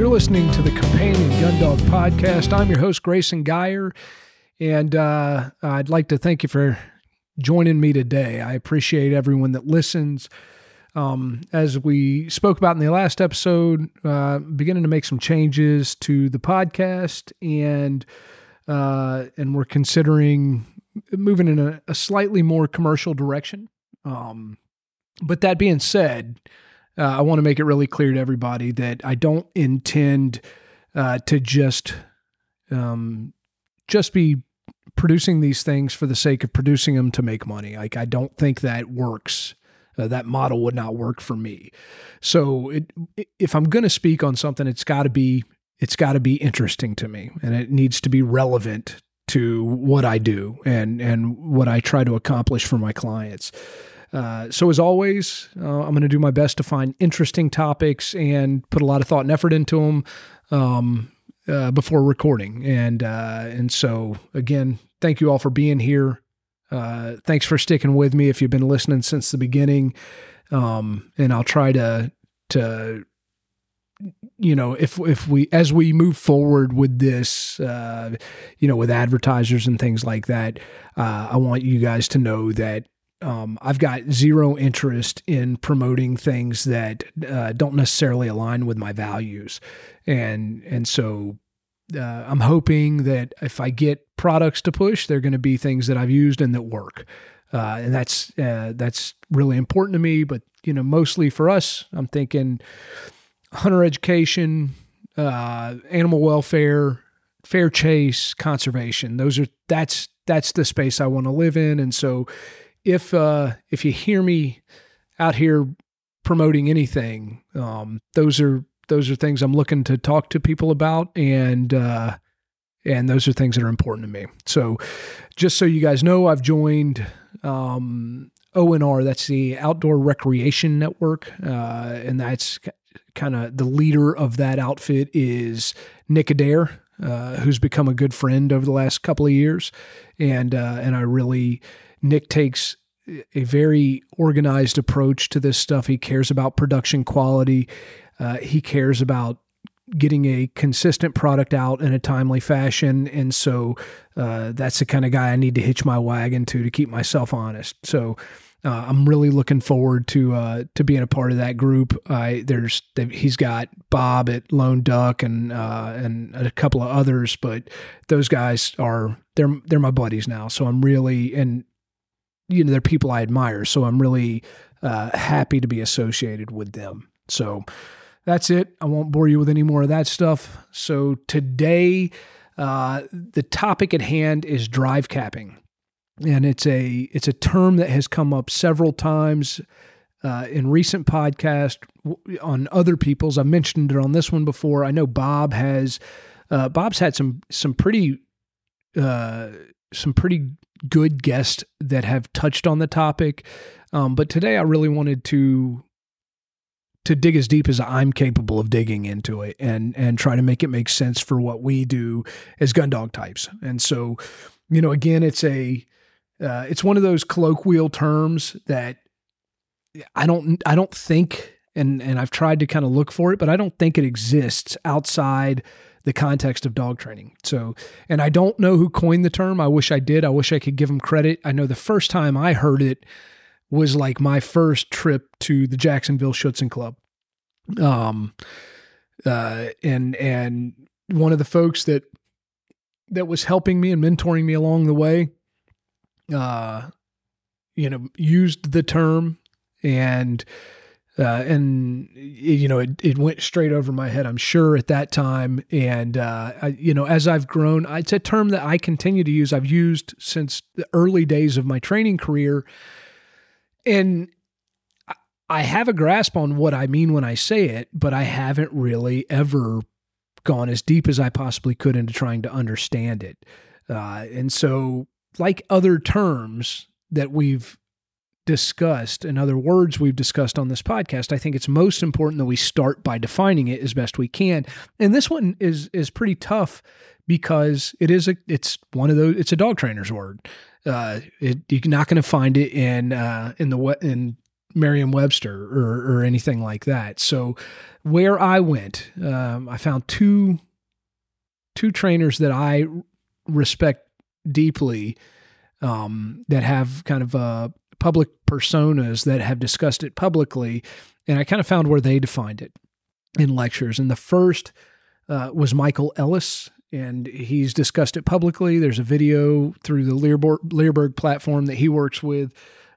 You're listening to the Companion Gun Dog Podcast. I'm your host, Grayson Geyer, and uh, I'd like to thank you for joining me today. I appreciate everyone that listens. Um, as we spoke about in the last episode, uh, beginning to make some changes to the podcast, and uh, and we're considering moving in a, a slightly more commercial direction. Um, but that being said, uh, I want to make it really clear to everybody that I don't intend uh, to just um, just be producing these things for the sake of producing them to make money. Like I don't think that works. Uh, that model would not work for me. So it, if I'm going to speak on something, it's got to be it's got to be interesting to me, and it needs to be relevant to what I do and and what I try to accomplish for my clients. Uh, so, as always, uh, I'm going to do my best to find interesting topics and put a lot of thought and effort into them um, uh, before recording. And uh, and so, again, thank you all for being here. Uh, thanks for sticking with me if you've been listening since the beginning. Um, and I'll try to to you know if if we as we move forward with this uh, you know with advertisers and things like that uh, i want you guys to know that um, I've got zero interest in promoting things that uh, don't necessarily align with my values, and and so uh, I'm hoping that if I get products to push, they're going to be things that I've used and that work, uh, and that's uh, that's really important to me. But you know, mostly for us, I'm thinking hunter education, uh, animal welfare, fair chase, conservation. Those are that's that's the space I want to live in, and so if uh, if you hear me out here promoting anything, um, those are those are things I'm looking to talk to people about, and uh, and those are things that are important to me. So, just so you guys know, I've joined um, ONR. That's the Outdoor Recreation Network, uh, and that's kind of the leader of that outfit is Nick Adair, uh, who's become a good friend over the last couple of years, and uh, and I really Nick takes a very organized approach to this stuff. He cares about production quality. Uh, he cares about getting a consistent product out in a timely fashion. And so uh, that's the kind of guy I need to hitch my wagon to to keep myself honest. So uh, I'm really looking forward to uh, to being a part of that group. There's he's got Bob at Lone Duck and uh, and a couple of others, but those guys are they're they're my buddies now. So I'm really and you know, they're people I admire. So I'm really uh, happy to be associated with them. So that's it. I won't bore you with any more of that stuff. So today, uh, the topic at hand is drive capping, and it's a it's a term that has come up several times uh, in recent podcasts on other people's. I mentioned it on this one before. I know Bob has uh, Bob's had some some pretty uh, some pretty good guests that have touched on the topic. Um, but today I really wanted to to dig as deep as I'm capable of digging into it and and try to make it make sense for what we do as gun dog types. And so, you know, again, it's a uh, it's one of those colloquial terms that I don't I don't think and and I've tried to kind of look for it, but I don't think it exists outside the context of dog training. So, and I don't know who coined the term. I wish I did. I wish I could give him credit. I know the first time I heard it was like my first trip to the Jacksonville Schutzhund Club. Um, uh, and and one of the folks that that was helping me and mentoring me along the way, uh, you know, used the term and uh, and you know it, it went straight over my head i'm sure at that time. And uh, I, you know as i've grown it's a term that i continue to use. I've used since the early days of my training career. And i have a grasp on what i mean when i say it but i haven't really ever gone as deep as i possibly could into trying to understand it. Uh, and so like other terms that we've discussed and other words we've discussed on this podcast, I think it's most important that we start by defining it as best we can. And this one is is pretty tough because it is a it's one of those it's a dog trainer's word. Uh, it, you're not going to find it in uh, in the in Merriam Webster or, or anything like that. So where I went, um, I found two two trainers that I respect deeply um, that have kind of uh, public personas that have discussed it publicly, and I kind of found where they defined it in lectures. And the first uh, was Michael Ellis, and he's discussed it publicly. There's a video through the Leerburg, Leerburg platform that he works with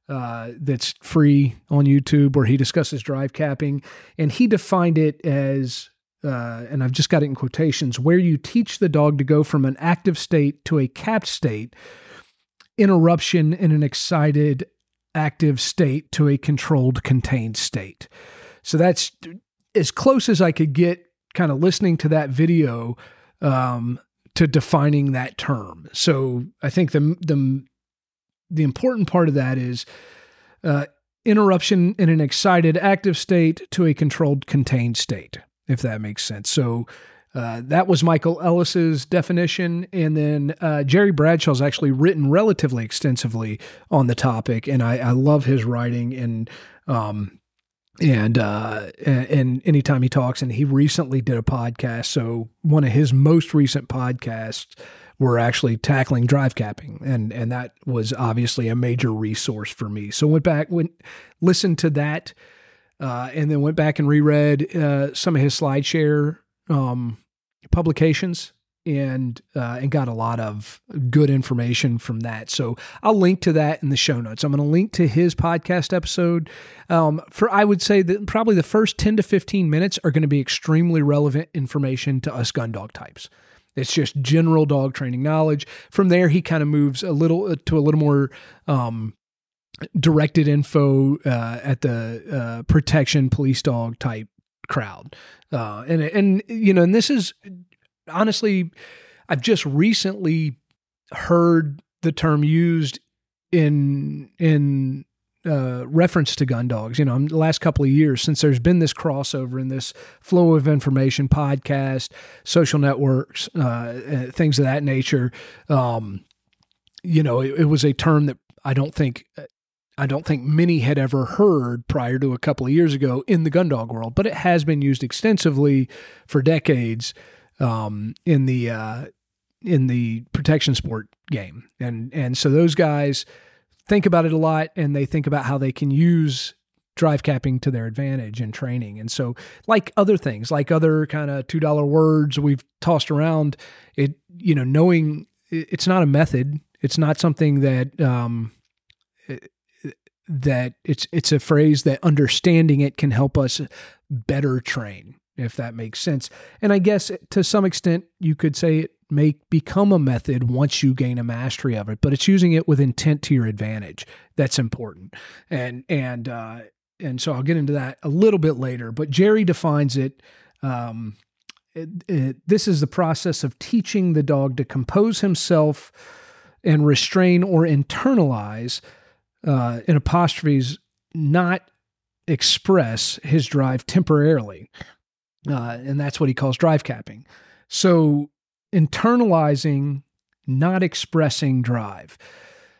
uh, that's free on YouTube where he discusses drive capping. And he defined it as, uh, and I've just got it in quotations, where you teach the dog to go from an active state to a capped state, interruption in an excited active state to a controlled contained state. So that's as close as I could get kind of listening to that video um, to defining that term. So I think the the the important part of that is uh, interruption in an excited active state to a controlled contained state, if that makes sense. So uh, that was Michael Ellis's definition, and then uh, Jerry Bradshaw's actually written relatively extensively on the topic, and I, I love his writing and um, and uh, and anytime he talks, and he recently did a podcast. So one of his most recent podcasts were actually tackling drive capping, and and that was obviously a major resource for me. So went back, went listened to that, uh, and then went back and reread uh, some of his SlideShare um, publications and uh, and got a lot of good information from that. So I'll link to that in the show notes. I'm going to link to his podcast episode. Um, for I would say that probably the first 10 to 15 minutes are going to be extremely relevant information to us gun dog types. It's just general dog training knowledge. From there, he kind of moves a little uh, to a little more um, directed info uh, at the uh, protection police dog type crowd. Uh, and and you know, and this is honestly, I've just recently heard the term used in in uh, reference to gun dogs. You know, in the last couple of years since there's been this crossover and this flow of information, podcast, social networks, uh, uh, things of that nature. Um, you know, it, it, was a term that I don't think. I don't think many had ever heard prior to a couple of years ago in the gun dog world, but it has been used extensively for decades um, in the uh, in the protection sport game, and and so those guys think about it a lot, and they think about how they can use drive capping to their advantage in training. And so, like other things, like other kind of two dollar words we've tossed around, it you know knowing it's not a method, it's not something that um, that it's it's a phrase that understanding it can help us better train if that makes sense. And I guess to some extent, you could say it may become a method once you gain a mastery of it, but it's using it with intent to your advantage. That's important. And, and, uh, and so I'll get into that a little bit later, but Jerry defines it. Um, it, it, this is the process of teaching the dog to compose himself and restrain or internalize, uh, in apostrophes, not express his drive temporarily uh, and that's what he calls drive capping. So internalizing, not expressing drive.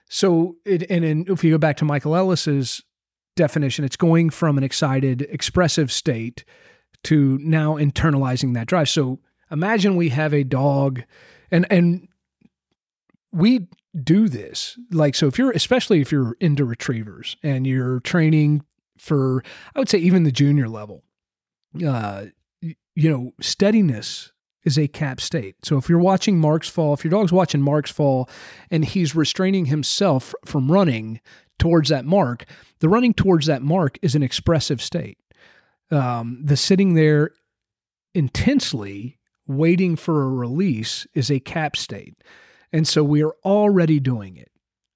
So it, and in, if you go back to Michael Ellis's definition, it's going from an excited, expressive state to now internalizing that drive. So imagine we have a dog, and and we do this like so if you're especially if you're into retrievers and you're training for I would say even the junior level. Uh, you know, steadiness is a cap state. So if you're watching Marks fall, if your dog's watching Marks fall and he's restraining himself from running towards that mark, the running towards that mark is an expressive state. Um, the sitting there intensely waiting for a release is a cap state. And so we are already doing it.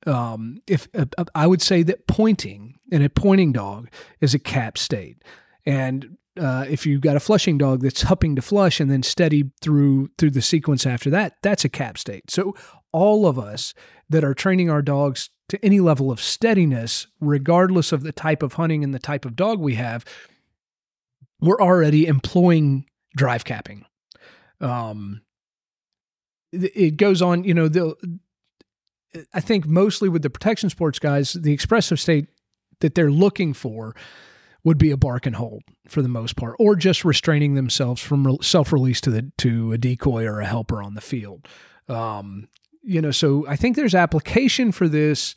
Um, if uh, I would say that pointing and a pointing dog is a cap state. And uh, if you've got a flushing dog that's hupping to flush and then steady through through the sequence after that, that's a cap state. So all of us that are training our dogs to any level of steadiness, regardless of the type of hunting and the type of dog we have, we're already employing drive capping. Um, it goes on, you know, the I think mostly with the protection sports guys, the expressive state that they're looking for would be a bark and hold for the most part, or just restraining themselves from self release to the to a decoy or a helper on the field. Um, you know, so I think there's application for this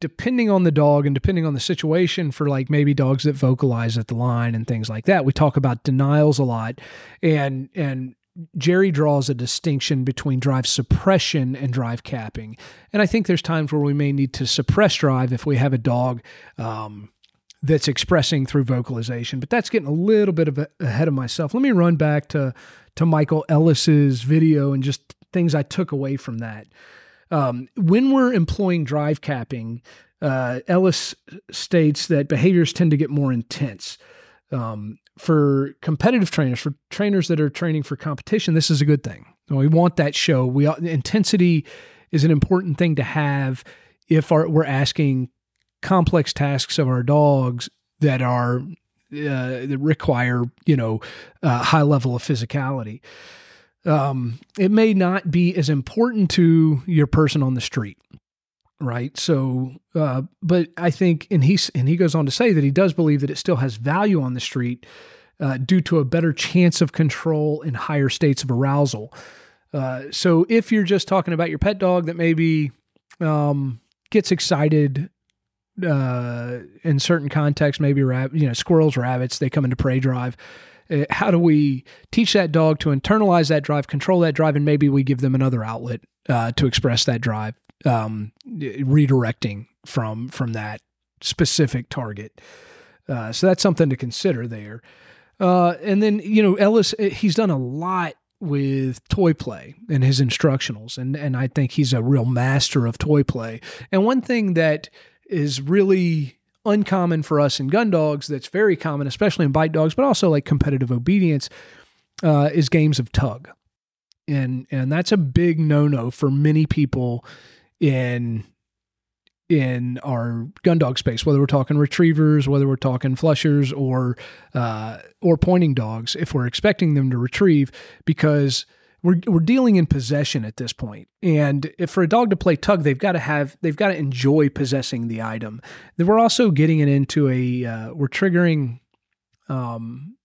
depending on the dog and depending on the situation for like maybe dogs that vocalize at the line and things like that. We talk about denials a lot and and Jerry draws a distinction between drive suppression and drive capping. And I think there's times where we may need to suppress drive if we have a dog um, that's expressing through vocalization. But that's getting a little bit of a, ahead of myself. Let me run back to to Michael Ellis's video and just things I took away from that. Um, when we're employing drive capping, uh, Ellis states that behaviors tend to get more intense. Um, for competitive trainers, for trainers that are training for competition, this is a good thing. We want that show. We intensity is an important thing to have if our, we're asking complex tasks of our dogs that are uh, that require you know a high level of physicality um, it may not be as important to your person on the street right? So uh, but i think and he's and he goes on to say that he does believe that it still has value on the street uh, due to a better chance of control in higher states of arousal. Uh, so if you're just talking about your pet dog that maybe um, gets excited uh, in certain contexts maybe rab- you know squirrels rabbits they come into prey drive uh, how do we teach that dog to internalize that drive, control that drive, and maybe we give them another outlet uh, to express that drive, um, redirecting from from that specific target. Uh, so that's something to consider there. Uh, and then you know Ellis, uh, he's done a lot with toy play and his instructionals, and and I think he's a real master of toy play. And one thing that is really uncommon for us in gun dogs that's very common, especially in bite dogs, but also like competitive obedience, uh, is games of tug. And and that's a big no-no for many people in in our gun dog space, whether we're talking retrievers, whether we're talking flushers or uh, or pointing dogs, if we're expecting them to retrieve, because we're we're dealing in possession at this point. And if for a dog to play tug, they've got to have they've got to enjoy possessing the item. Then we're also getting it into a uh, we're triggering um,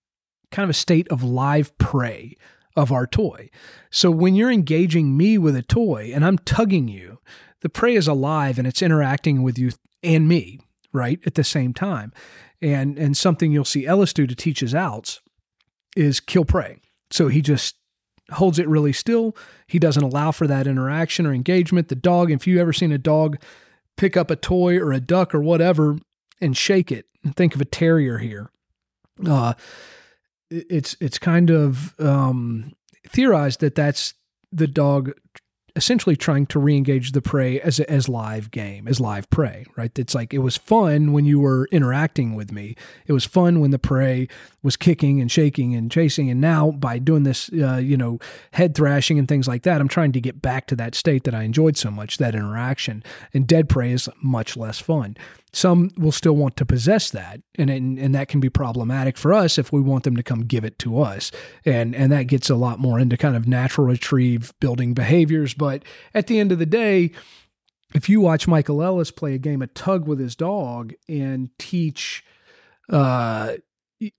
kind of a state of live prey of our toy. So when you're engaging me with a toy and I'm tugging you, the prey is alive and it's interacting with you and me, right? At the same time. And and something you'll see Ellis do to teach his outs is kill prey. So he just holds it really still. He doesn't allow for that interaction or engagement. The dog, if you've ever seen a dog pick up a toy or a duck or whatever and shake it, think of a terrier here. Uh, it's it's kind of um, theorized that that's the dog essentially trying to re-engage the prey as as live game, as live prey, right? It's like it was fun when you were interacting with me. It was fun when the prey was kicking and shaking and chasing. And now by doing this, uh, you know, head thrashing and things like that, I'm trying to get back to that state that I enjoyed so much, that interaction. And dead prey is much less fun. Some will still want to possess that, and, and and that can be problematic for us if we want them to come give it to us, and and that gets a lot more into kind of natural retrieve building behaviors. But at the end of the day, if you watch Michael Ellis play a game of tug with his dog and teach uh,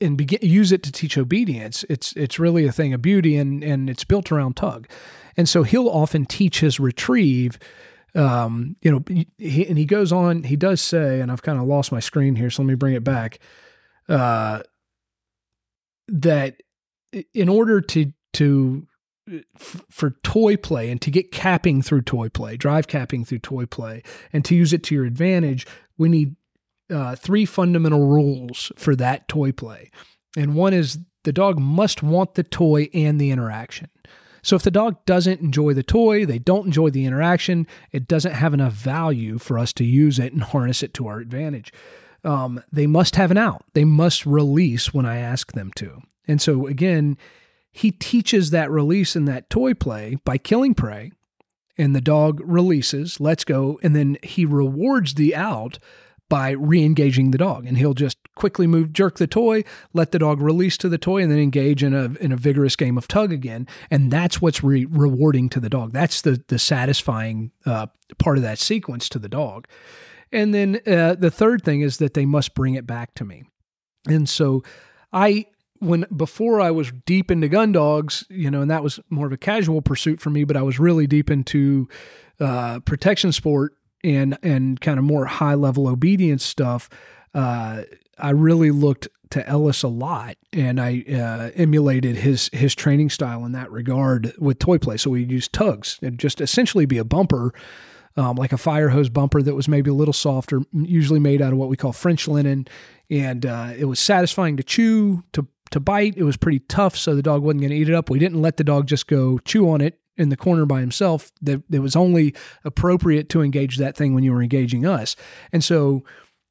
and begin use it to teach obedience it's it's really a thing of beauty and and it's built around tug and so he'll often teach his retrieve um, you know, he, and he goes on, he does say, and I've kind of lost my screen here, so let me bring it back. Uh, that in order to to f- for toy play and to get capping through toy play, drive capping through toy play, and to use it to your advantage, we need uh, three fundamental rules for that toy play. And one is the dog must want the toy and the interaction. So if the dog doesn't enjoy the toy, they don't enjoy the interaction, it doesn't have enough value for us to use it and harness it to our advantage. Um, they must have an out. They must release when I ask them to. And so again, he teaches that release in that toy play by killing prey, and the dog releases, lets go, and then he rewards the out by re-engaging the dog and he'll just quickly move jerk the toy let the dog release to the toy and then engage in a in a vigorous game of tug again and that's what's re- rewarding to the dog that's the the satisfying uh, part of that sequence to the dog And then uh, the third thing is that they must bring it back to me. And so I when before I was deep into gun dogs, you know, and that was more of a casual pursuit for me, but I was really deep into uh, protection sport and and kind of more high level obedience stuff. Uh, I really looked to Ellis a lot, and I uh, emulated his his training style in that regard with toy play. So we used tugs and just essentially be a bumper. Um, like a fire hose bumper that was maybe a little softer, usually made out of what we call French linen, and uh, it was satisfying to chew, to to bite. It was pretty tough, so the dog wasn't going to eat it up. We didn't let the dog just go chew on it in the corner by himself. That it was only appropriate to engage that thing when you were engaging us, and so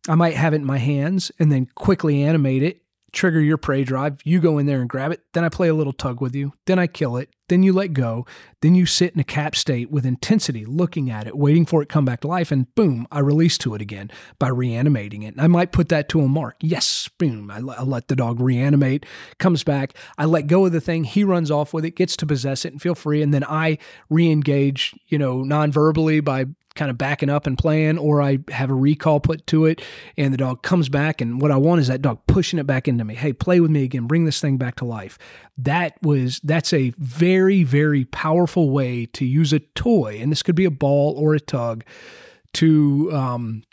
I might have it in my hands and then quickly animate it trigger your prey drive, you go in there and grab it, then I play a little tug with you, then I kill it, then you let go, then you sit in a cap state with intensity, looking at it, waiting for it to come back to life, and boom, I release to it again by reanimating it. And I might put that to a mark. Yes, boom, I, I let the dog reanimate, comes back, I let go of the thing, he runs off with it, gets to possess it and feel free, and then I re-engage, you know, non-verbally by kind of backing up and playing, or I have a recall put to it and the dog comes back. And what I want is that dog pushing it back into me. Hey, play with me again, bring this thing back to life. That was, that's a very, very powerful way to use a toy. And this could be a ball or a tug to, um,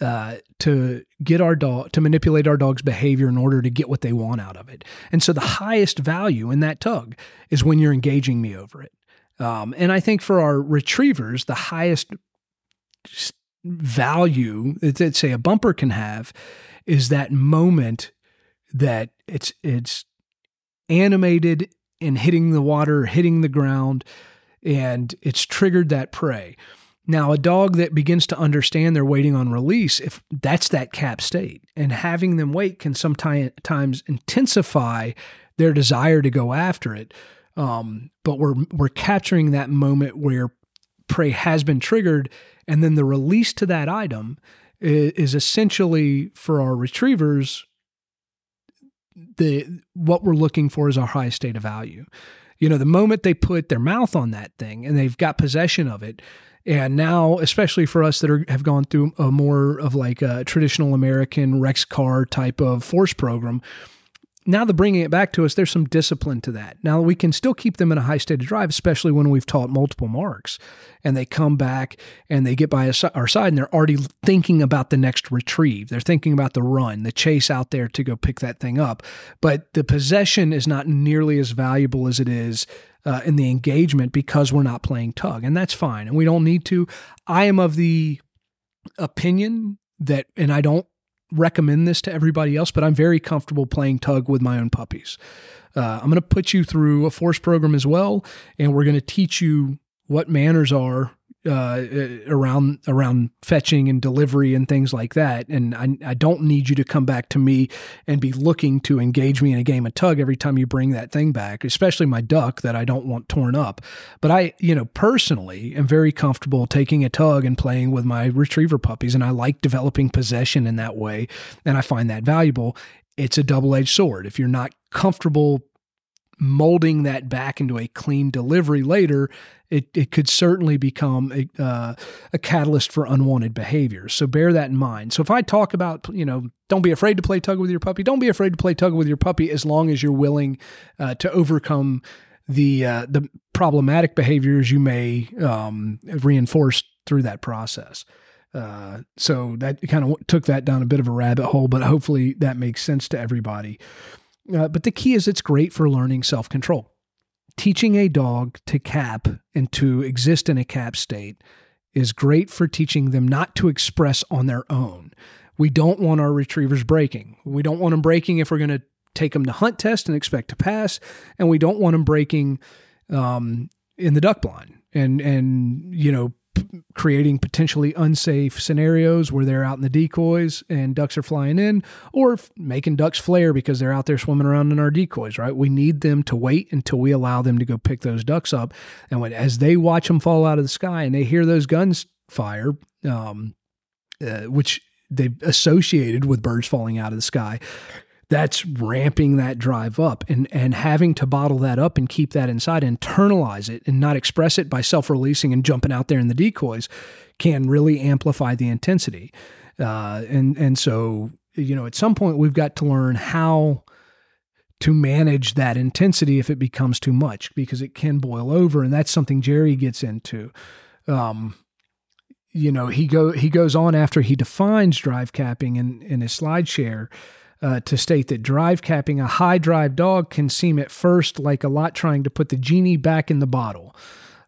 uh, to get our dog to manipulate our dog's behavior in order to get what they want out of it. And so the highest value in that tug is when you're engaging me over it. Um, and I think for our retrievers, the highest value that say a bumper can have is that moment that it's it's animated and hitting the water, hitting the ground, and it's triggered that prey. Now, a dog that begins to understand they're waiting on release, if that's that cap state, and having them wait can sometimes intensify their desire to go after it. Um, but we're we're capturing that moment where prey has been triggered, and then the release to that item is, is essentially for our retrievers. The what we're looking for is our highest state of value. You know, the moment they put their mouth on that thing and they've got possession of it, and now, especially for us that are, have gone through a more of like a traditional American Rex Carr type of force program, now the bringing it back to us, there's some discipline to that. Now we can still keep them in a high state of drive, especially when we've taught multiple marks and they come back and they get by our side and they're already thinking about the next retrieve. They're thinking about the run, the chase out there to go pick that thing up. But the possession is not nearly as valuable as it is uh, in the engagement because we're not playing tug, and that's fine. And we don't need to. I am of the opinion that, and I don't recommend this to everybody else, but I'm very comfortable playing tug with my own puppies. Uh, I'm going to put you through a force program as well, and we're going to teach you what manners are uh, around around fetching and delivery and things like that. And I, I don't need you to come back to me and be looking to engage me in a game of tug every time you bring that thing back, especially my duck that I don't want torn up. But I, you know, personally am very comfortable taking a tug and playing with my retriever puppies, and I like developing possession in that way, and I find that valuable. It's a double edged sword. If you're not comfortable molding that back into a clean delivery later, it, it could certainly become a, uh, a catalyst for unwanted behaviors. So bear that in mind. So if I talk about, you know, don't be afraid to play tug with your puppy, don't be afraid to play tug with your puppy as long as you're willing uh, to overcome the uh, the problematic behaviors you may um, reinforce through that process. Uh, so that kind of took that down a bit of a rabbit hole, but hopefully that makes sense to everybody. Uh, but the key is it's great for learning self control. Teaching a dog to cap and to exist in a cap state is great for teaching them not to express on their own. We don't want our retrievers breaking. We don't want them breaking if we're going to take them to hunt test and expect to pass, and we don't want them breaking um, in the duck blind and and you know creating potentially unsafe scenarios where they're out in the decoys and ducks are flying in, or making ducks flare because they're out there swimming around in our decoys, right? We need them to wait until we allow them to go pick those ducks up. And when, as they watch them fall out of the sky and they hear those guns fire, um, uh, which they've associated with birds falling out of the sky, that's ramping that drive up and and having to bottle that up and keep that inside internalize it and not express it by self-releasing and jumping out there in the decoys can really amplify the intensity. Uh, and and so you know, at some point we've got to learn how to manage that intensity if it becomes too much because it can boil over, and that's something Jerry gets into. Um, you know, he go he goes on after he defines drive capping in in his slide share. Uh, to state that drive capping a high drive dog can seem at first like a lot trying to put the genie back in the bottle.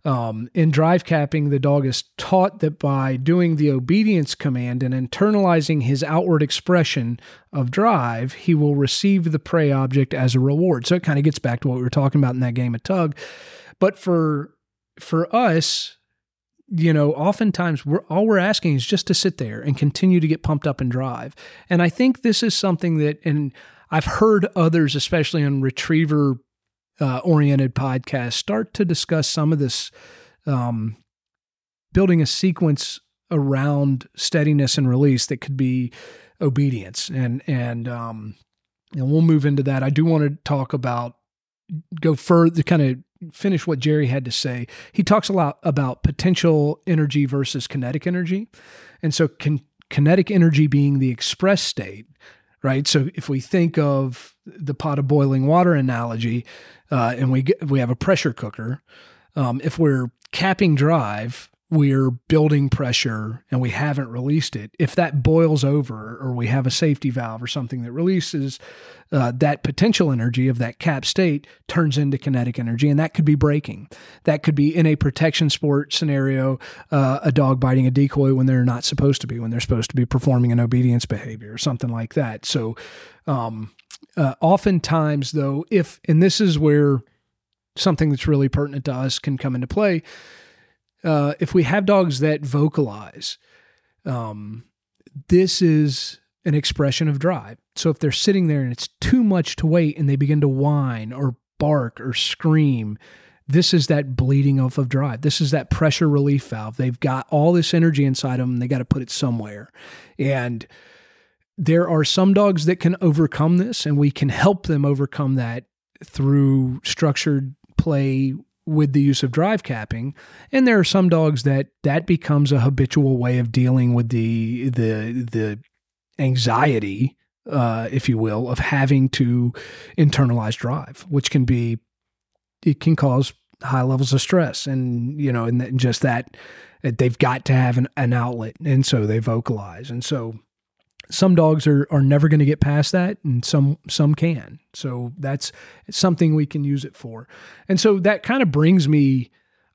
Um, in drive capping, the dog is taught that by doing the obedience command and internalizing his outward expression of drive, he will receive the prey object as a reward. So it kind of gets back to what we were talking about in that game of tug. But for for us, you know, oftentimes we're all we're asking is just to sit there and continue to get pumped up and drive. And I think this is something that, and I've heard others, especially on retriever uh, oriented podcast start to discuss some of this um, building a sequence around steadiness and release that could be obedience and and um, and we'll move into that. I do want to talk about go further kind of finish what Jerry had to say. He talks a lot about potential energy versus kinetic energy. And so kinetic energy being the express state, right? So if we think of the pot of boiling water analogy, uh, and we get, we have a pressure cooker. Um, if we're capping drive, we're building pressure and we haven't released it. If that boils over, or we have a safety valve or something that releases uh, that potential energy of that cap state, turns into kinetic energy, and that could be breaking. That could be in a protection sport scenario, uh, a dog biting a decoy when they're not supposed to be, when they're supposed to be performing an obedience behavior or something like that. So, um, uh, oftentimes, though, if, and this is where something that's really pertinent to us can come into play, uh, if we have dogs that vocalize, um, this is an expression of drive. So if they're sitting there and it's too much to wait and they begin to whine or bark or scream, this is that bleeding off of drive. This is that pressure relief valve. They've got all this energy inside them. They got to put it somewhere. And there are some dogs that can overcome this, and we can help them overcome that through structured play with the use of drive capping and there are some dogs that that becomes a habitual way of dealing with the the the anxiety uh, if you will of having to internalize drive which can be it can cause high levels of stress and you know and just that they've got to have an, an outlet and so they vocalize. And so some dogs are are never going to get past that and some some can. So that's something we can use it for. And so that kind of brings me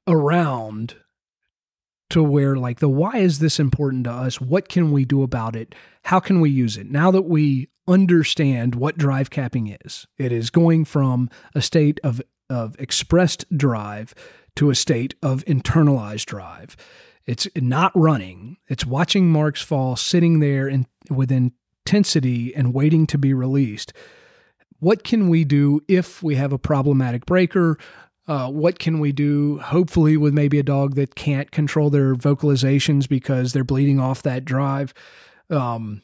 around to where like the why is this important to us? What can we do about it? How can we use it? Now that we understand what drive capping is it is going from a state of of expressed drive to a state of internalized drive it's not running. It's watching marks fall, sitting there in, with intensity and waiting to be released. What can we do if we have a problematic breaker? Uh, what can we do, hopefully, with maybe a dog that can't control their vocalizations because they're bleeding off that drive? Um,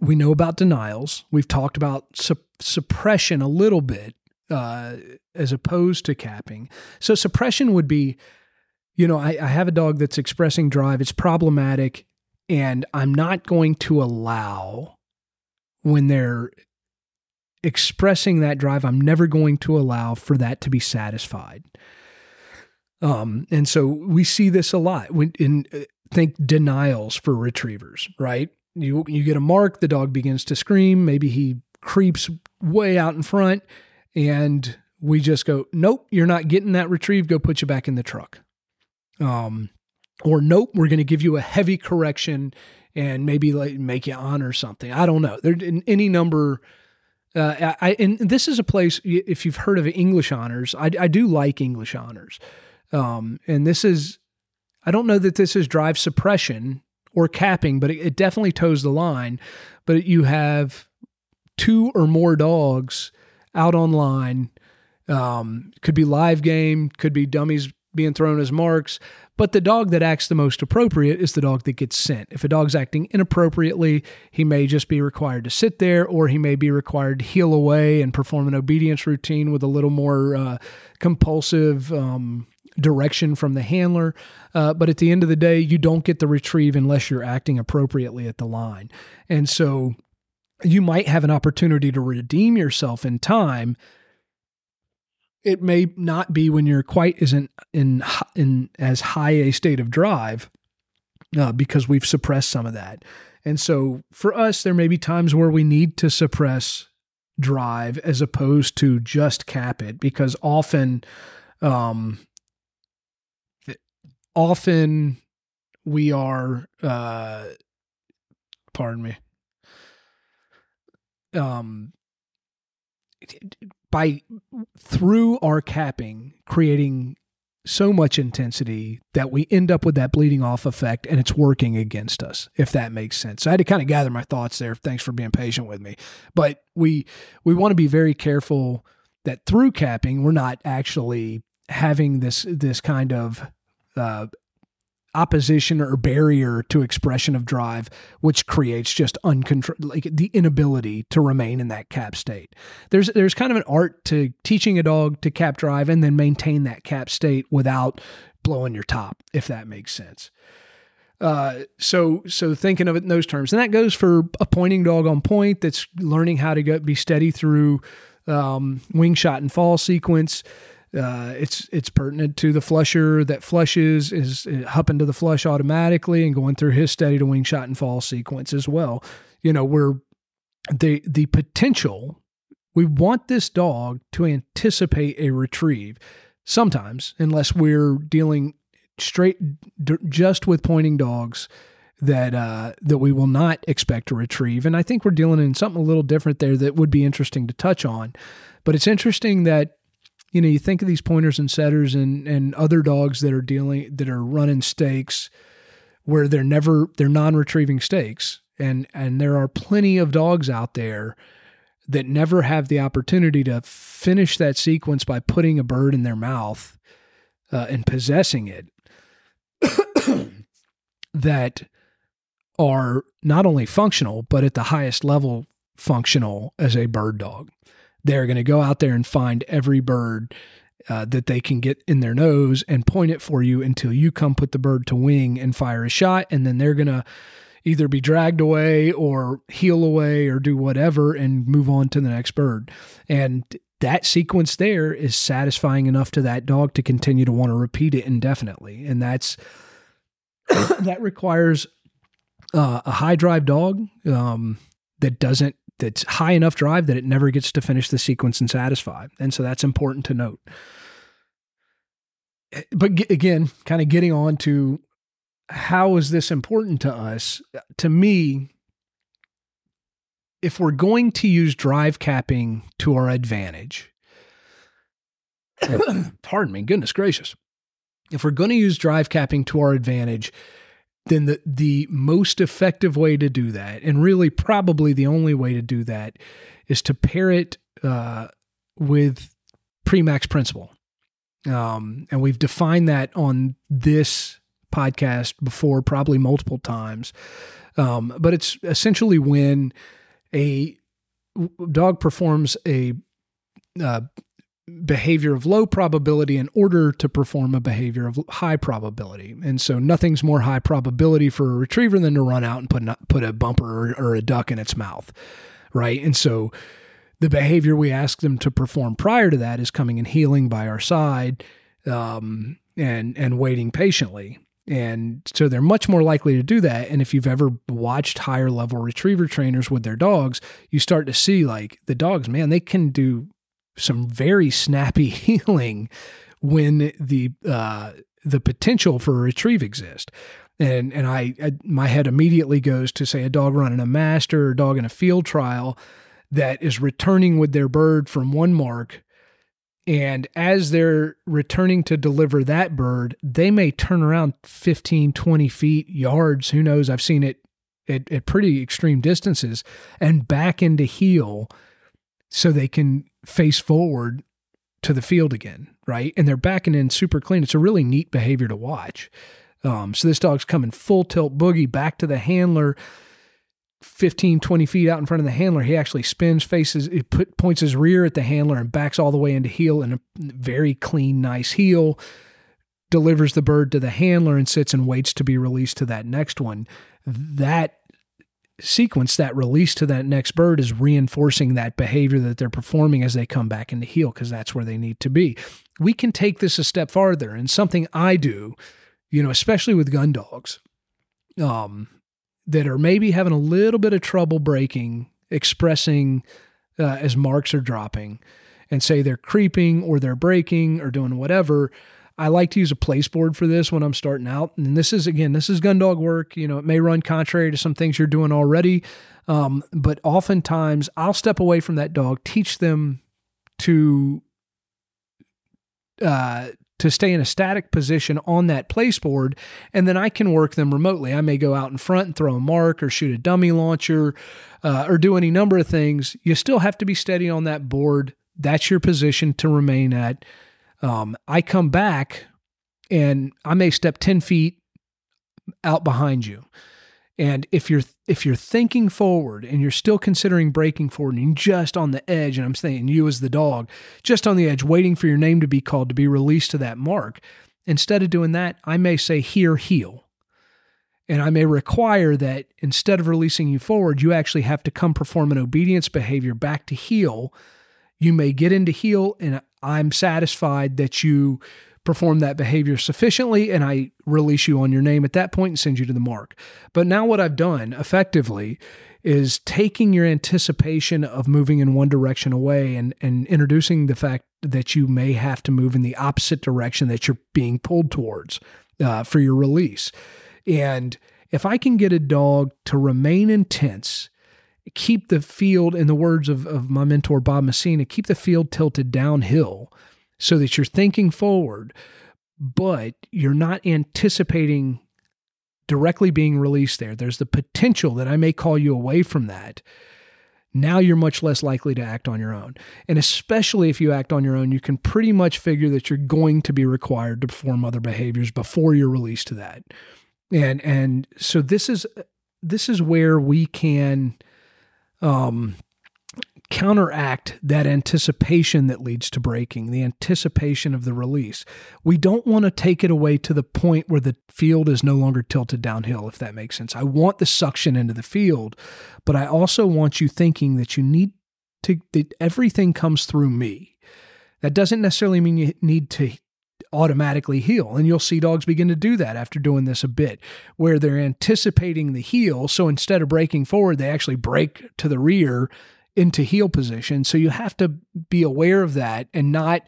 we know about denials. We've talked about su- suppression a little bit uh, as opposed to capping. So, suppression would be you know, I, I have a dog that's expressing drive. It's problematic. And I'm not going to allow when they're expressing that drive, I'm never going to allow for that to be satisfied. Um, and so we see this a lot when in uh, think denials for retrievers, right? You you get a mark, the dog begins to scream, maybe he creeps way out in front, and we just go, Nope, you're not getting that retrieve, go put you back in the truck. Um, or nope, we're going to give you a heavy correction and maybe like make you honor something. I don't know. There any number. Uh, I and this is a place if you've heard of English honors, I, I do like English honors, um, and this is I don't know that this is drive suppression or capping, but it, it definitely toes the line. But you have two or more dogs out online. Um, could be live game, could be dummies being thrown as marks. But the dog that acts the most appropriate is the dog that gets sent. If a dog's acting inappropriately, he may just be required to sit there, or he may be required to heel away and perform an obedience routine with a little more uh, compulsive um, direction from the handler. Uh, but at the end of the day, you don't get the retrieve unless you're acting appropriately at the line. And so you might have an opportunity to redeem yourself in time. It may not be when you're quite isn't in in as high a state of drive uh, because we've suppressed some of that. And so for us, there may be times where we need to suppress drive as opposed to just cap it because often, um, often we are, uh, pardon me, um, by through our capping, creating so much intensity that we end up with that bleeding off effect and it's working against us if that makes sense. So i had to kind of gather my thoughts there. Thanks for being patient with me. But we we want to be very careful that through capping we're not actually having this this kind of uh, opposition or barrier to expression of drive, which creates just uncontrolled, like the inability to remain in that cap state. There's there's kind of an art to teaching a dog to cap drive and then maintain that cap state without blowing your top, if that makes sense. Uh, so so thinking of it in those terms, and that goes for a pointing dog on point that's learning how to go, be steady through um, wing shot and fall sequence. Uh, it's it's pertinent to the flusher that flushes is hopping to the flush automatically and going through his steady to wing shot and fall sequence as well. You know, we're the the potential. We want this dog to anticipate a retrieve sometimes, unless we're dealing straight d- just with pointing dogs that uh, that we will not expect to retrieve. And I think we're dealing in something a little different there that would be interesting to touch on. But it's interesting that you know, you think of these pointers and setters and and other dogs that are dealing that are running stakes where they're never they're non-retrieving stakes. And and there are plenty of dogs out there that never have the opportunity to finish that sequence by putting a bird in their mouth uh, and possessing it that are not only functional but at the highest level functional as a bird dog they're going to go out there and find every bird uh, that they can get in their nose and point it for you until you come put the bird to wing and fire a shot. And then they're going to either be dragged away or heel away or do whatever and move on to the next bird. And that sequence there is satisfying enough to that dog to continue to want to repeat it indefinitely. And that's that requires uh, a high drive dog um, that doesn't that's high enough drive that it never gets to finish the sequence and satisfy. And so that's important to note. Eh, but g- again, kind of getting on to how is this important to us? To me, if we're going to use drive capping to our advantage, pardon me, goodness gracious. If we're going to use drive capping to our advantage, then the the most effective way to do that, and really probably the only way to do that, is to pair it uh, with Premack principle. Um, and we've defined that on this podcast before, probably multiple times. Um, but it's essentially when a dog performs a uh, behavior of low probability in order to perform a behavior of high probability. And so nothing's more high probability for a retriever than to run out and put, put a bumper or, or a duck in its mouth. Right. And so the behavior we ask them to perform prior to that is coming and heeling by our side um, and, and waiting patiently. And so they're much more likely to do that. And if you've ever watched higher level retriever trainers with their dogs, you start to see like the dogs, man, they can do some very snappy heeling when the uh, the potential for a retrieve exists. And and I, I, my head immediately goes to say a dog running a master or dog in a field trial that is returning with their bird from one mark. And as they're returning to deliver that bird, they may turn around 15, 20 feet, yards, who knows? I've seen it at, at pretty extreme distances and back into heel so they can face forward to the field again, right? And they're backing in super clean. It's a really neat behavior to watch. Um, so this dog's coming full tilt boogie back to the handler, 15, 20 feet out in front of the handler. He actually spins, faces, it put, points his rear at the handler and backs all the way into heel in a very clean, nice heel. delivers the bird to the handler and sits and waits to be released to that next one. That sequence, that release to that next bird is reinforcing that behavior that they're performing as they come back into heel because that's where they need to be. We can take this a step farther, and something I do, you know, especially with gun dogs, um, that are maybe having a little bit of trouble breaking, expressing uh, as marks are dropping, and say they're creeping or they're breaking or doing whatever. I like to use a place board for this when I'm starting out. And this is, again, this is gun dog work. You know, it may run contrary to some things you're doing already. Um, but oftentimes I'll step away from that dog, teach them to, uh, to stay in a static position on that place board, and then I can work them remotely. I may go out in front and throw a mark or shoot a dummy launcher uh, or do any number of things. You still have to be steady on that board. That's your position to remain at. Um, I come back and I may step 10 feet out behind you. And if you're if you're thinking forward and you're still considering breaking forward and just on the edge, and I'm saying you as the dog, just on the edge, waiting for your name to be called to be released to that mark, instead of doing that, I may say here heel. And I may require that instead of releasing you forward, you actually have to come perform an obedience behavior back to heel. You may get into heel, and I'm satisfied that you perform that behavior sufficiently and I release you on your name at that point and send you to the mark. But now what I've done effectively is taking your anticipation of moving in one direction away and, and introducing the fact that you may have to move in the opposite direction that you're being pulled towards uh, for your release. And if I can get a dog to remain intense keep the field, in the words of, of my mentor, Bob Messina, keep the field tilted downhill so that you're thinking forward, but you're not anticipating directly being released there. There's the potential that I may call you away from that. Now you're much less likely to act on your own. And especially if you act on your own, you can pretty much figure that you're going to be required to perform other behaviors before you're released to that. And and so this is this is where we can um, counteract that anticipation that leads to breaking, the anticipation of the release. We don't want to take it away to the point where the field is no longer tilted downhill, if that makes sense. I want the suction into the field, but I also want you thinking that you need to, that everything comes through me. That doesn't necessarily mean you need to automatically heel. And you'll see dogs begin to do that after doing this a bit, where they're anticipating the heel. So instead of breaking forward, they actually break to the rear into heel position. So you have to be aware of that and not.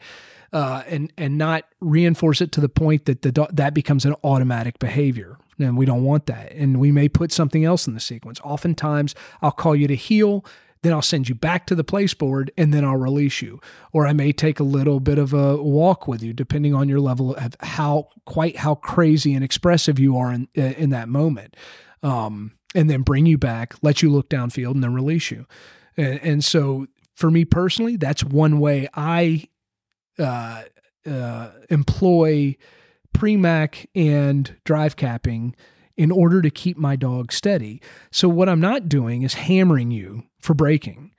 Uh, and and not reinforce it to the point that the that becomes an automatic behavior. And we don't want that. And we may put something else in the sequence. Oftentimes, I'll call you to heel then I'll send you back to the place board and then I'll release you. Or I may take a little bit of a walk with you, depending on your level of how quite how crazy and expressive you are in, in that moment. Um, and then bring you back, let you look downfield, and then release you. And, and so for me personally, that's one way I uh, uh, employ Premack and drive capping in order to keep my dog steady. So what I'm not doing is hammering you for breaking,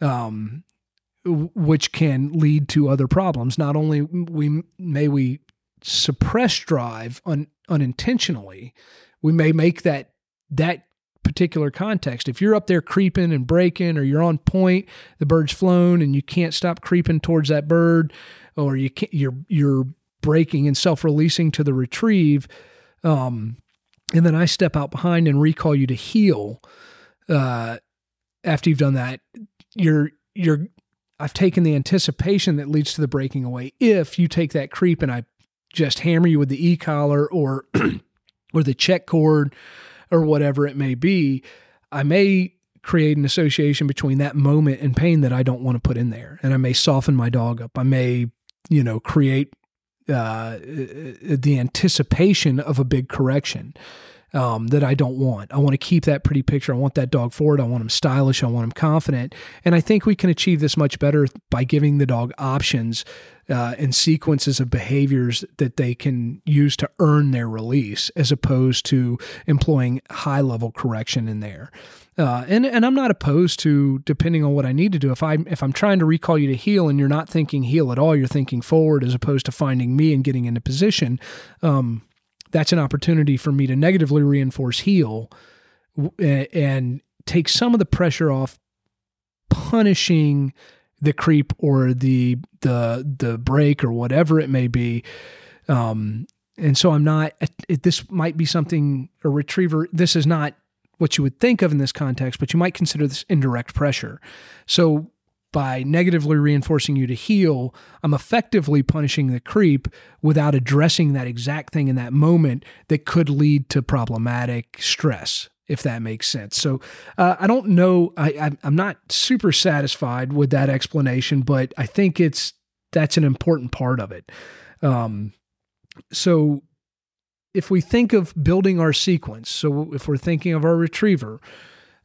um, which can lead to other problems. Not only we may we suppress drive un, unintentionally, we may make that that particular context. If you're up there creeping and breaking, or you're on point, the bird's flown, and you can't stop creeping towards that bird, or you can't, you're you're breaking and self-releasing to the retrieve. Um, and then I step out behind and recall you to heel. Uh, after you've done that, you're you're I've taken the anticipation that leads to the breaking away. If you take that creep and I just hammer you with the e collar or or the check cord or whatever it may be, I may create an association between that moment and pain that I don't want to put in there, and I may soften my dog up. I may you know create uh, the anticipation of a big correction. Um, that I don't want. I want to keep that pretty picture. I want that dog forward. I want him stylish. I want him confident. And I think we can achieve this much better by giving the dog options uh, and sequences of behaviors that they can use to earn their release, as opposed to employing high level correction in there. Uh, and and I'm not opposed to depending on what I need to do. If I if I'm trying to recall you to heel and you're not thinking heel at all, you're thinking forward as opposed to finding me and getting into position. Um, that's an opportunity for me to negatively reinforce heel and take some of the pressure off punishing the creep or the the the break or whatever it may be. Um, and so i'm not this might be something a retriever this is not what you would think of in this context but you might consider this indirect pressure. So by negatively reinforcing you to heel, I'm effectively punishing the creep without addressing that exact thing in that moment that could lead to problematic stress, if that makes sense. So uh, I don't know. I, I'm not super satisfied with that explanation, but I think it's that's an important part of it. Um, so if we think of building our sequence, so if we're thinking of our retriever,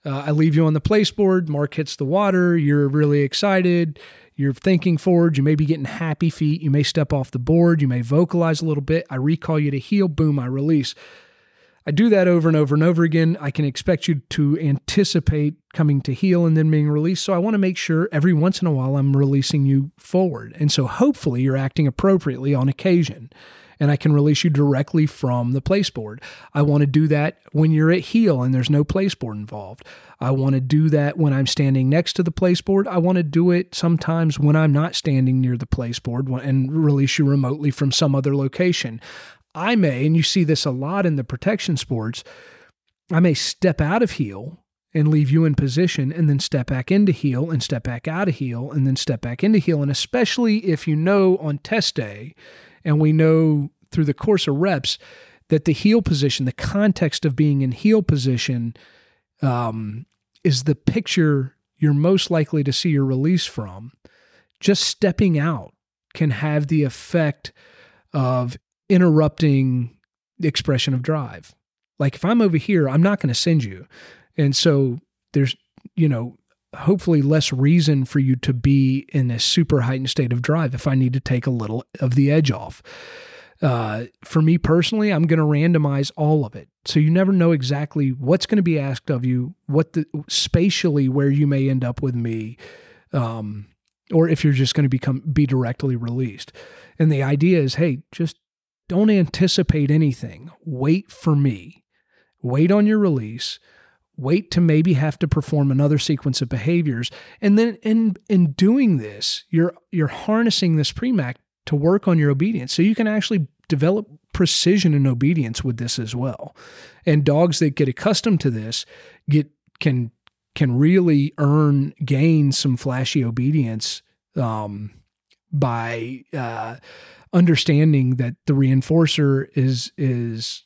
uh, I leave you on the place board. Mark hits the water. You're really excited. You're thinking forward. You may be getting happy feet. You may step off the board. You may vocalize a little bit. I recall you to heel. Boom, I release. I do that over and over and over again. I can expect you to anticipate coming to heel and then being released. So I want to make sure every once in a while I'm releasing you forward. And so hopefully you're acting appropriately on occasion and I can release you directly from the place board. I want to do that when you're at heel and there's no place board involved. I want to do that when I'm standing next to the place board. I want to do it sometimes when I'm not standing near the place board and release you remotely from some other location. I may, and you see this a lot in the protection sports, I may step out of heel and leave you in position and then step back into heel and step back out of heel and then step back into heel. And especially if you know on test day and we know through the course of reps that the heel position, the context of being in heel position, um, is the picture you're most likely to see your release from. Just stepping out can have the effect of interrupting the expression of drive. Like if I'm over here, I'm not going to send you. And so there's, you know, hopefully less reason for you to be in a super heightened state of drive if I need to take a little of the edge off. Uh, for me personally, I'm going to randomize all of it. So you never know exactly what's going to be asked of you, what the spatially where you may end up with me, um, or if you're just going to become be directly released. And the idea is, hey, just don't anticipate anything. Wait for me. Wait on your release wait to maybe have to perform another sequence of behaviors. And then in in doing this you're you're harnessing this Premack to work on your obedience. So you can actually develop precision and obedience with this as well. And dogs that get accustomed to this get can can really earn gain some flashy obedience um, by uh, understanding that the reinforcer is is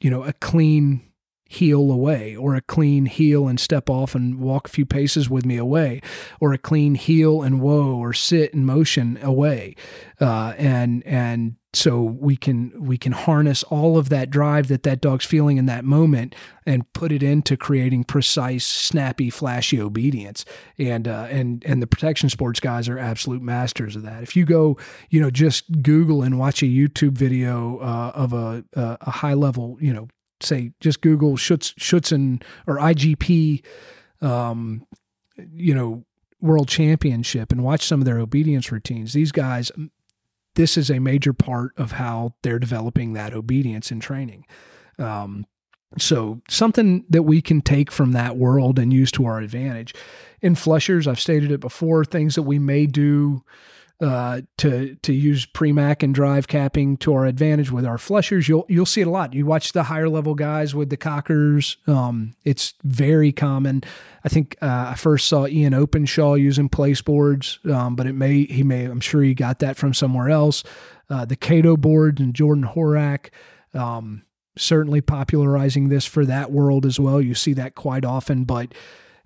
you know a clean heel away, or a clean heel and step off and walk a few paces with me away, or a clean heel and whoa, or sit in motion away, uh, and and so we can we can harness all of that drive that that dog's feeling in that moment and put it into creating precise, snappy, flashy obedience. And uh, and and the protection sports guys are absolute masters of that. If you go, you know, just Google and watch a YouTube video uh, of a a high level, you know, say just Google Schutz, Schutzhund or IGP, um, you know, world championship and watch some of their obedience routines. These guys, this is a major part of how they're developing that obedience in training. Um, so something that we can take from that world and use to our advantage. In flushers, I've stated it before, things that we may do uh, to to use Premack and drive capping to our advantage with our flushers. You'll you'll see it a lot. You watch the higher level guys with the cockers. Um, it's very common. I think uh, I first saw Ian Openshaw using place boards, um, but it may he may I'm sure he got that from somewhere else. Uh, the Cato boards and Jordan Horak. Um, certainly popularizing this for that world as well. You see that quite often, but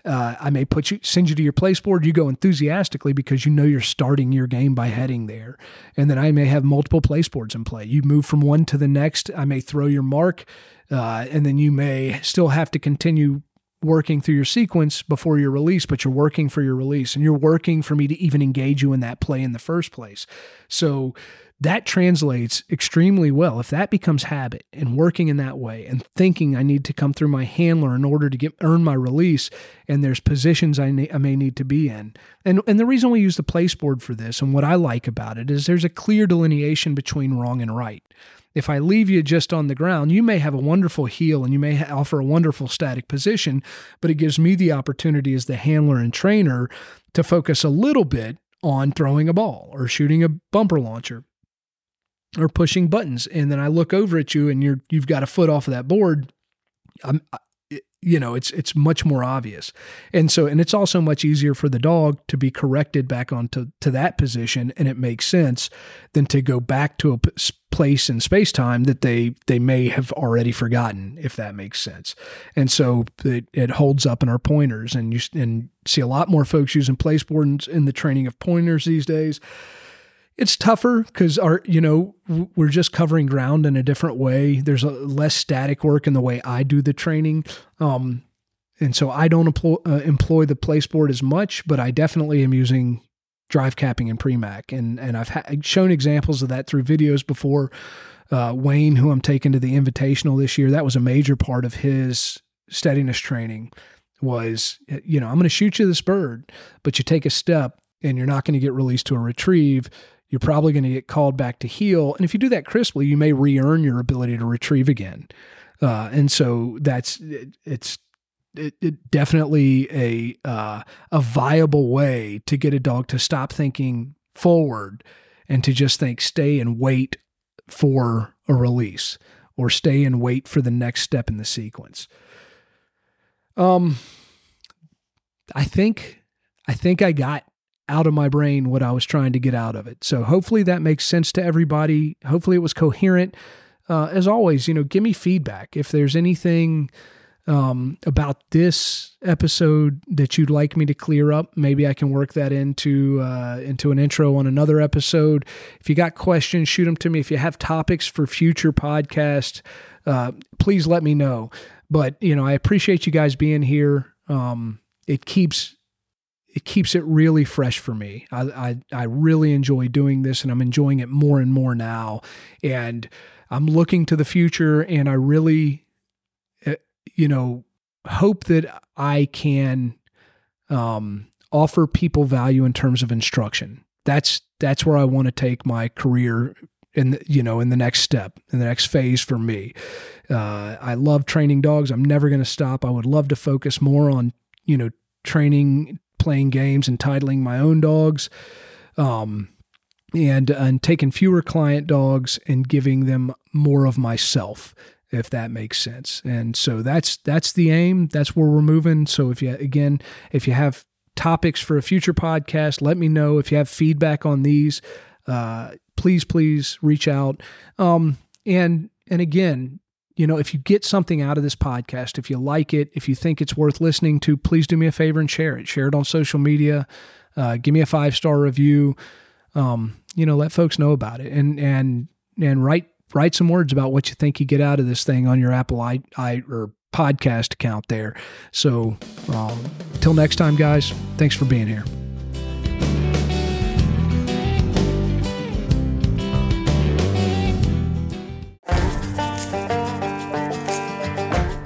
Uh, I may put you send you to your place board. You go enthusiastically because you know you're starting your game by heading there, and then I may have multiple place boards in play. You move from one to the next. I may throw your mark, uh, and then you may still have to continue working through your sequence before your release, but you're working for your release, and you're working for me to even engage you in that play in the first place. So that translates extremely well. If that becomes habit and working in that way and thinking I need to come through my handler in order to get earn my release, and there's positions I, I may need to be in. And, and the reason we use the place board for this and what I like about it is there's a clear delineation between wrong and right. If I leave you just on the ground, you may have a wonderful heel and you may offer a wonderful static position, but it gives me the opportunity as the handler and trainer to focus a little bit on throwing a ball or shooting a bumper launcher or pushing buttons and then I look over at you and you're you've got a foot off of that board I'm you know it's it's much more obvious. And so and it's also much easier for the dog to be corrected back onto to that position and it makes sense than to go back to a place in space time that they they may have already forgotten if that makes sense. And so it, it holds up in our pointers and you and see a lot more folks using place boards in the training of pointers these days it's tougher because our you know we're just covering ground in a different way. There's a less static work in the way i do the training. Um, and so i don't employ, uh, employ the place board as much but i definitely am using drive capping and Premack. And and i've ha- shown examples of that through videos before. Uh, wayne who i'm taking to the invitational this year that was a major part of his steadiness training was you know i'm going to shoot you this bird but you take a step and you're not going to get released to a retrieve you're probably going to get called back to heel. And if you do that crisply, you may re earn your ability to retrieve again. Uh, and so that's it, it's it, it definitely a uh, a viable way to get a dog to stop thinking forward and to just think stay and wait for a release or stay and wait for the next step in the sequence. Um, I think I think I got out of my brain what I was trying to get out of it. So hopefully that makes sense to everybody. Hopefully it was coherent. Uh, as always, you know, give me feedback if there's anything um, about this episode that you'd like me to clear up. Maybe I can work that into uh, into an intro on another episode. If you got questions, shoot them to me. If you have topics for future podcasts, uh, please let me know. But you know, I appreciate you guys being here. Um, it keeps it keeps it really fresh for me. I, I, I really enjoy doing this, and I'm enjoying it more and more now. And I'm looking to the future, and I really, eh, you know, hope that I can um, offer people value in terms of instruction. That's that's where I want to take my career in the, you know in the next step in the next phase for me. Uh, I love training dogs. I'm never going to stop. I would love to focus more on you know training playing games and titling my own dogs, um, and and taking fewer client dogs and giving them more of myself, if that makes sense. And so that's that's the aim. That's where we're moving. So if you again, if you have topics for a future podcast, let me know. If you have feedback on these, uh, please please reach out. Um, and and again, you know, if you get something out of this podcast, if you like it, if you think it's worth listening to, please do me a favor and share it. Share it on social media. Uh, give me a five star review. Um, you know, let folks know about it and and and write write some words about what you think you get out of this thing on your Apple i, I or podcast account there. So, um, till next time, guys. Thanks for being here.